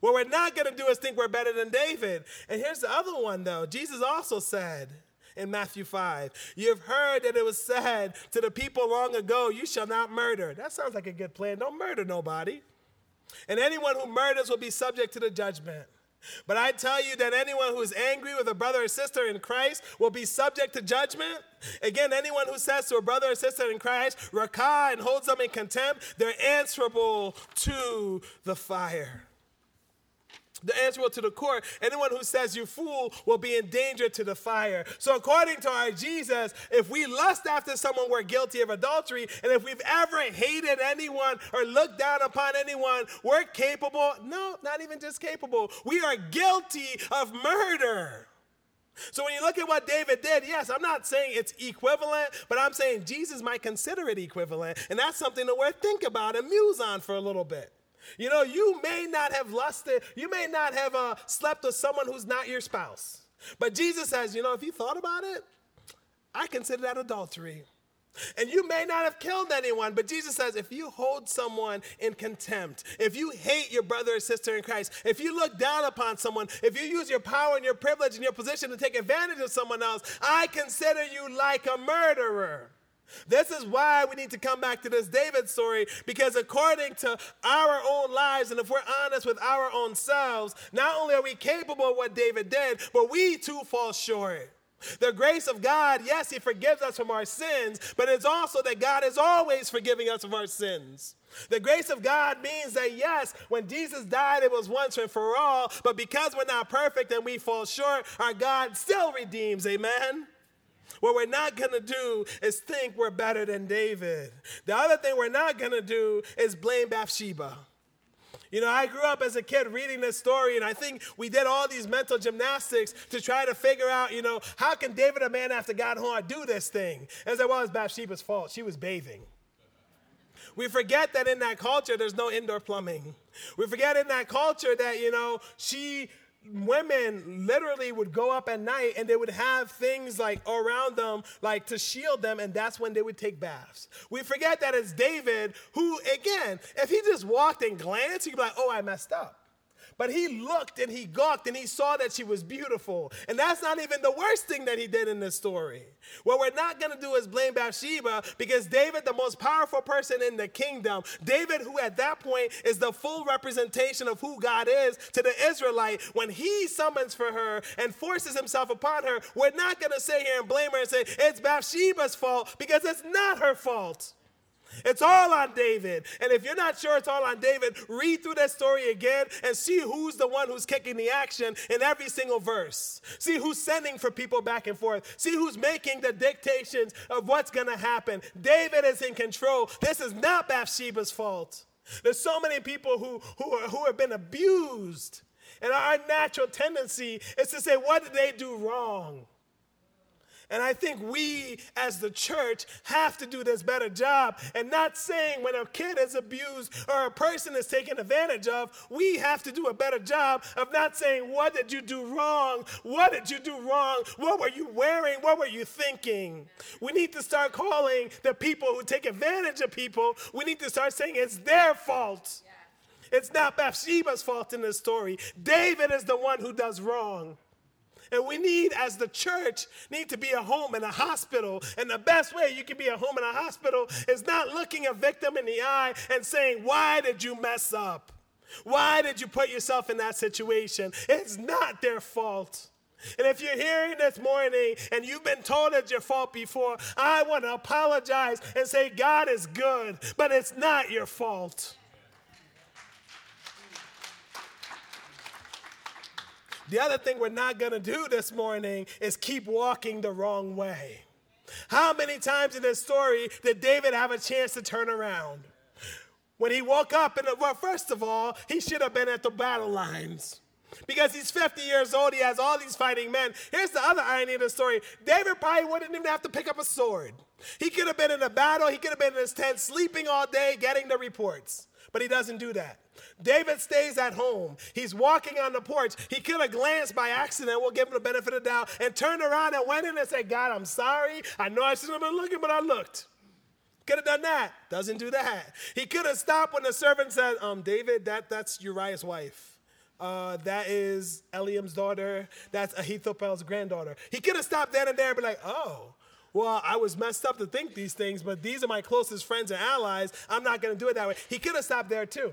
What we're not going to do is think we're better than David. And here's the other one, though. Jesus also said, in Matthew 5. You've heard that it was said to the people long ago, You shall not murder. That sounds like a good plan. Don't murder nobody. And anyone who murders will be subject to the judgment. But I tell you that anyone who is angry with a brother or sister in Christ will be subject to judgment. Again, anyone who says to a brother or sister in Christ, Raca, and holds them in contempt, they're answerable to the fire the answer will to the court. Anyone who says you fool will be in danger to the fire. So, according to our Jesus, if we lust after someone, we're guilty of adultery. And if we've ever hated anyone or looked down upon anyone, we're capable, no, not even just capable, we are guilty of murder. So when you look at what David did, yes, I'm not saying it's equivalent, but I'm saying Jesus might consider it equivalent. And that's something to worth think about and muse on for a little bit. You know, you may not have lusted, you may not have uh, slept with someone who's not your spouse. But Jesus says, you know, if you thought about it, I consider that adultery. And you may not have killed anyone, but Jesus says if you hold someone in contempt, if you hate your brother or sister in Christ, if you look down upon someone, if you use your power and your privilege and your position to take advantage of someone else, I consider you like a murderer. This is why we need to come back to this David story because, according to our own lives, and if we're honest with our own selves, not only are we capable of what David did, but we too fall short. The grace of God, yes, He forgives us from our sins, but it's also that God is always forgiving us of our sins. The grace of God means that, yes, when Jesus died, it was once and for all, but because we're not perfect and we fall short, our God still redeems. Amen? What we're not going to do is think we're better than David. The other thing we're not going to do is blame Bathsheba. You know, I grew up as a kid reading this story, and I think we did all these mental gymnastics to try to figure out, you know, how can David, a man after God, heart, do this thing? And I well, it's Bathsheba's fault. She was bathing. We forget that in that culture, there's no indoor plumbing. We forget in that culture that, you know, she women literally would go up at night and they would have things like around them like to shield them and that's when they would take baths. We forget that it's david who again if he just walked and glanced he'd be like oh i messed up but he looked and he gawked and he saw that she was beautiful. And that's not even the worst thing that he did in this story. What we're not going to do is blame Bathsheba because David, the most powerful person in the kingdom, David, who at that point is the full representation of who God is to the Israelite, when he summons for her and forces himself upon her, we're not going to sit here and blame her and say it's Bathsheba's fault because it's not her fault. It's all on David. And if you're not sure it's all on David, read through that story again and see who's the one who's kicking the action in every single verse. See who's sending for people back and forth. See who's making the dictations of what's going to happen. David is in control. This is not Bathsheba's fault. There's so many people who, who, are, who have been abused. And our natural tendency is to say, what did they do wrong? And I think we as the church have to do this better job and not saying when a kid is abused or a person is taken advantage of, we have to do a better job of not saying, What did you do wrong? What did you do wrong? What were you wearing? What were you thinking? We need to start calling the people who take advantage of people, we need to start saying it's their fault. It's not Bathsheba's fault in this story. David is the one who does wrong. And we need, as the church, need to be a home and a hospital. And the best way you can be a home and a hospital is not looking a victim in the eye and saying, Why did you mess up? Why did you put yourself in that situation? It's not their fault. And if you're hearing this morning and you've been told it's your fault before, I want to apologize and say, God is good, but it's not your fault. The other thing we're not going to do this morning is keep walking the wrong way. How many times in this story did David have a chance to turn around? When he woke up, and well, first of all, he should have been at the battle lines. Because he's 50 years old, he has all these fighting men. Here's the other irony of the story David probably wouldn't even have to pick up a sword. He could have been in a battle, he could have been in his tent, sleeping all day, getting the reports. But he doesn't do that. David stays at home. He's walking on the porch. He could have glanced by accident, we'll give him the benefit of the doubt, and turned around and went in and said, God, I'm sorry. I know I shouldn't have been looking, but I looked. Could have done that. Doesn't do that. He could have stopped when the servant said, um, David, that, that's Uriah's wife. Uh, that is Eliam's daughter. That's Ahithophel's granddaughter. He could have stopped then and there and be like, oh, well, I was messed up to think these things, but these are my closest friends and allies. I'm not going to do it that way. He could have stopped there too.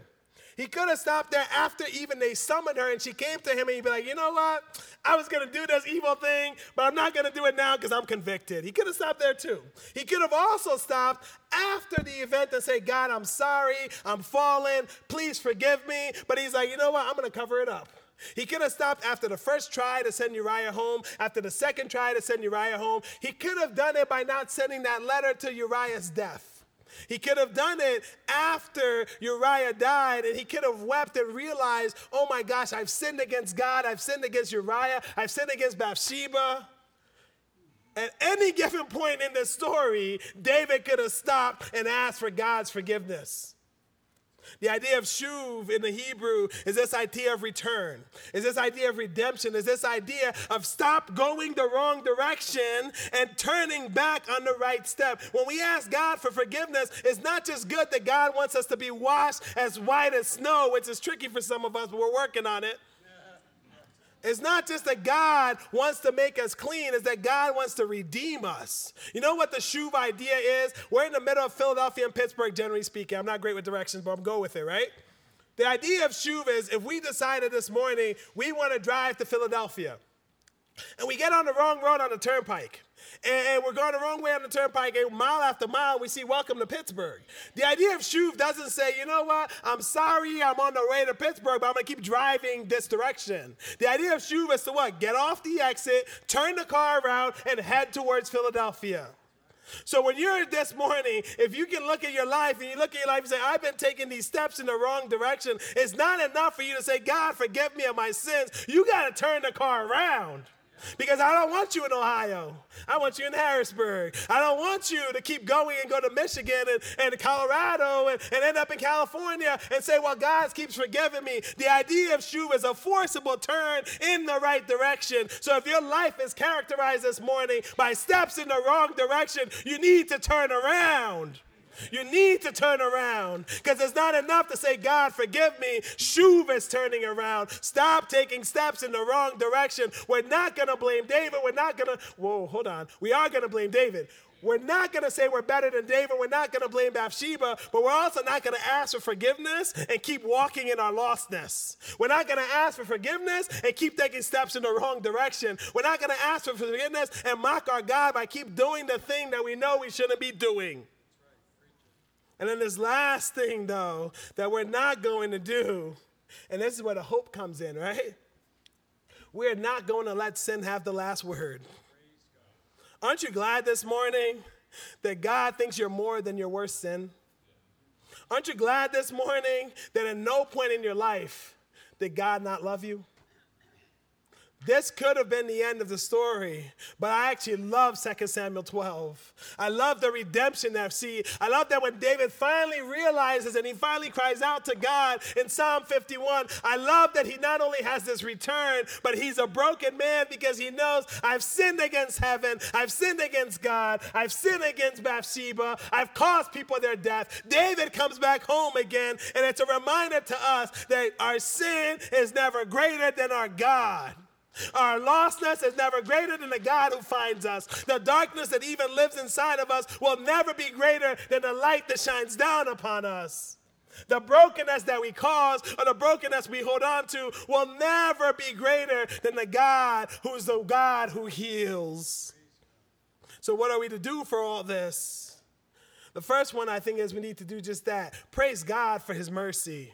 He could have stopped there after even they summoned her and she came to him and he'd be like, you know what? I was going to do this evil thing, but I'm not going to do it now because I'm convicted. He could have stopped there too. He could have also stopped after the event and say, God, I'm sorry. I'm fallen. Please forgive me. But he's like, you know what? I'm going to cover it up. He could have stopped after the first try to send Uriah home, after the second try to send Uriah home. He could have done it by not sending that letter to Uriah's death. He could have done it after Uriah died, and he could have wept and realized, oh my gosh, I've sinned against God, I've sinned against Uriah, I've sinned against Bathsheba. At any given point in the story, David could have stopped and asked for God's forgiveness. The idea of shuv in the Hebrew is this idea of return, is this idea of redemption, is this idea of stop going the wrong direction and turning back on the right step. When we ask God for forgiveness, it's not just good that God wants us to be washed as white as snow, which is tricky for some of us, but we're working on it. It's not just that God wants to make us clean, it's that God wants to redeem us. You know what the shuv idea is? We're in the middle of Philadelphia and Pittsburgh, generally speaking. I'm not great with directions, but I'm going with it, right? The idea of shuv is if we decided this morning we want to drive to Philadelphia and we get on the wrong road on the turnpike and, we're going the wrong way on the turnpike, and mile after mile, we see welcome to Pittsburgh. The idea of Shuv doesn't say, you know what, I'm sorry I'm on the way to Pittsburgh, but I'm going to keep driving this direction. The idea of Shuv is to what? Get off the exit, turn the car around, and head towards Philadelphia. So when you're this morning, if you can look at your life and you look at your life and say, I've been taking these steps in the wrong direction, it's not enough for you to say, God, forgive me of my sins. You got to turn the car around. Because I don't want you in Ohio. I want you in Harrisburg. I don't want you to keep going and go to Michigan and, and Colorado and, and end up in California and say, well, God keeps forgiving me. The idea of shuv is a forcible turn in the right direction. So if your life is characterized this morning by steps in the wrong direction, you need to turn around. You need to turn around because it's not enough to say, God, forgive me. Shuv is turning around. Stop taking steps in the wrong direction. We're not going to blame David. We're not going to, whoa, hold on. We are going to blame David. We're not going to say we're better than David. We're not going to blame Bathsheba, but we're also not going to ask for forgiveness and keep walking in our lostness. We're not going to ask for forgiveness and keep taking steps in the wrong direction. We're not going to ask for forgiveness and mock our God by keep doing the thing that we know we shouldn't be doing. And then this last thing, though, that we're not going to do, and this is where the hope comes in, right? We're not going to let sin have the last word. Aren't you glad this morning that God thinks you're more than your worst sin? Aren't you glad this morning that at no point in your life did God not love you? This could have been the end of the story, but I actually love 2 Samuel 12. I love the redemption that I see. I love that when David finally realizes and he finally cries out to God in Psalm 51, I love that he not only has this return, but he's a broken man because he knows I've sinned against heaven, I've sinned against God, I've sinned against Bathsheba, I've caused people their death. David comes back home again, and it's a reminder to us that our sin is never greater than our God. Our lostness is never greater than the God who finds us. The darkness that even lives inside of us will never be greater than the light that shines down upon us. The brokenness that we cause or the brokenness we hold on to will never be greater than the God who is the God who heals. So, what are we to do for all this? The first one I think is we need to do just that praise God for his mercy.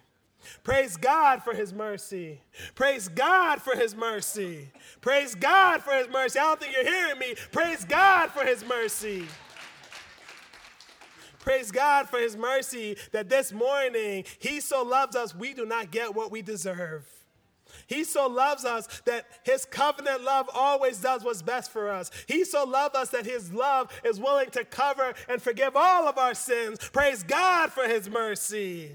Praise God for his mercy. Praise God for his mercy. Praise God for his mercy. I don't think you're hearing me. Praise God for his mercy. Praise God for his mercy that this morning he so loves us, we do not get what we deserve. He so loves us that his covenant love always does what's best for us. He so loves us that his love is willing to cover and forgive all of our sins. Praise God for his mercy.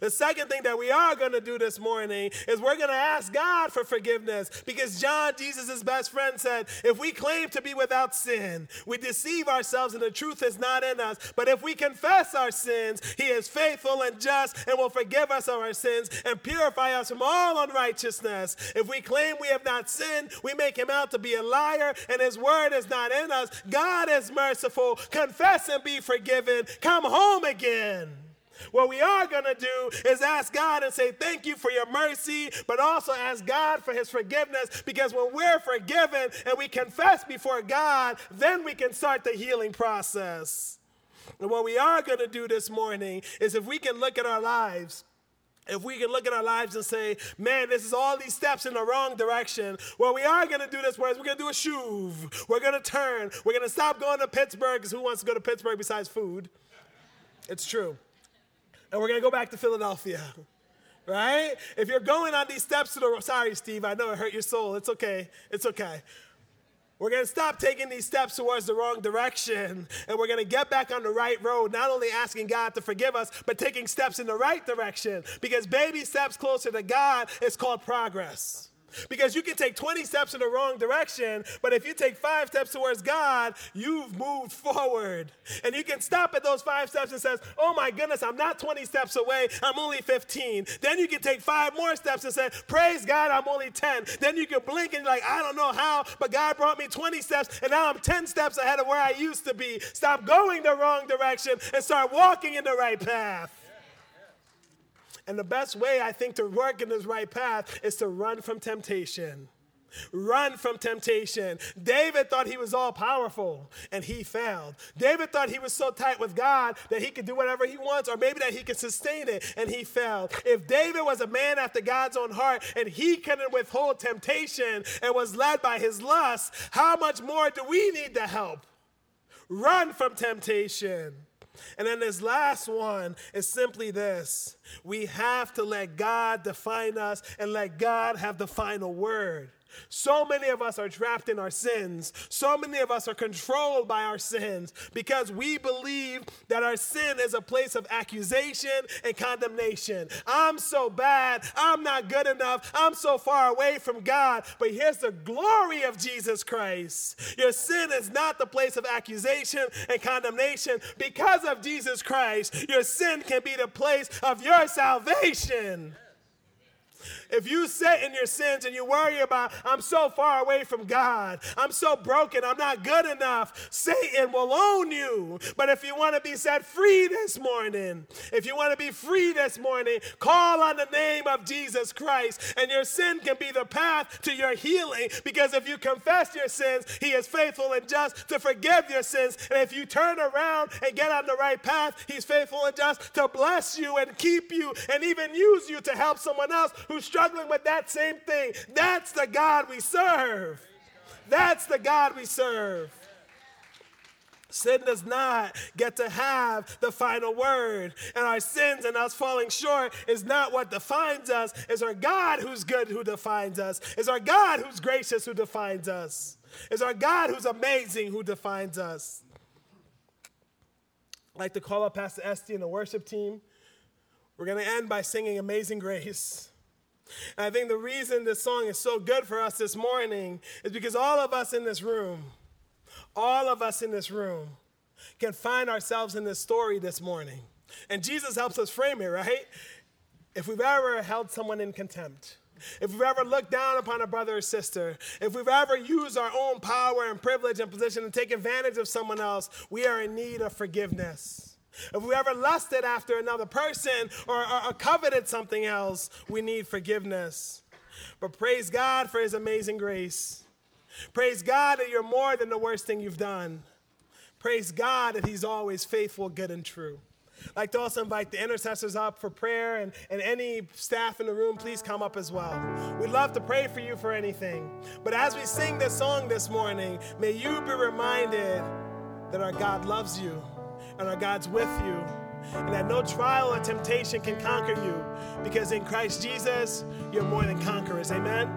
The second thing that we are going to do this morning is we're going to ask God for forgiveness because John, Jesus' best friend, said, If we claim to be without sin, we deceive ourselves and the truth is not in us. But if we confess our sins, he is faithful and just and will forgive us of our sins and purify us from all unrighteousness. If we claim we have not sinned, we make him out to be a liar and his word is not in us. God is merciful. Confess and be forgiven. Come home again. What we are going to do is ask God and say, Thank you for your mercy, but also ask God for his forgiveness because when we're forgiven and we confess before God, then we can start the healing process. And what we are going to do this morning is if we can look at our lives, if we can look at our lives and say, man, this is all these steps in the wrong direction, well, we are going to do this, whereas we're going to do a shuv. We're going to turn. We're going to stop going to Pittsburgh, because who wants to go to Pittsburgh besides food? It's true and we're going to go back to Philadelphia. Right? If you're going on these steps to the sorry, Steve, I know it hurt your soul. It's okay. It's okay. We're going to stop taking these steps towards the wrong direction and we're going to get back on the right road, not only asking God to forgive us, but taking steps in the right direction. Because baby steps closer to God is called progress. Because you can take 20 steps in the wrong direction, but if you take five steps towards God, you've moved forward. And you can stop at those five steps and says, "Oh my goodness, I'm not 20 steps away. I'm only 15." Then you can take five more steps and say, "Praise God, I'm only 10." Then you can blink and like, "I don't know how, but God brought me 20 steps and now I'm 10 steps ahead of where I used to be." Stop going the wrong direction and start walking in the right path. And the best way, I think, to work in this right path is to run from temptation. Run from temptation. David thought he was all powerful and he failed. David thought he was so tight with God that he could do whatever he wants or maybe that he could sustain it and he failed. If David was a man after God's own heart and he couldn't withhold temptation and was led by his lust, how much more do we need to help? Run from temptation. And then this last one is simply this we have to let God define us and let God have the final word. So many of us are trapped in our sins. So many of us are controlled by our sins because we believe that our sin is a place of accusation and condemnation. I'm so bad. I'm not good enough. I'm so far away from God. But here's the glory of Jesus Christ your sin is not the place of accusation and condemnation. Because of Jesus Christ, your sin can be the place of your salvation. If you sit in your sins and you worry about, I'm so far away from God, I'm so broken, I'm not good enough, Satan will own you. But if you want to be set free this morning, if you want to be free this morning, call on the name of Jesus Christ, and your sin can be the path to your healing. Because if you confess your sins, He is faithful and just to forgive your sins. And if you turn around and get on the right path, He's faithful and just to bless you and keep you and even use you to help someone else who's struggling with that same thing. That's the God we serve. That's the God we serve. Sin does not get to have the final word. And our sins and us falling short is not what defines us. It's our God who's good who defines us. It's our God who's gracious who defines us. It's our God who's amazing who defines us. I'd like to call up Pastor Esty and the worship team. We're going to end by singing Amazing Grace. And I think the reason this song is so good for us this morning is because all of us in this room, all of us in this room can find ourselves in this story this morning. And Jesus helps us frame it, right? If we've ever held someone in contempt, if we've ever looked down upon a brother or sister, if we've ever used our own power and privilege and position to take advantage of someone else, we are in need of forgiveness. If we ever lusted after another person or, or, or coveted something else, we need forgiveness. But praise God for His amazing grace. Praise God that you're more than the worst thing you've done. Praise God that He's always faithful, good, and true. I'd like to also invite the intercessors up for prayer, and, and any staff in the room, please come up as well. We'd love to pray for you for anything. But as we sing this song this morning, may you be reminded that our God loves you and our God's with you, and that no trial or temptation can conquer you, because in Christ Jesus, you're more than conquerors. Amen.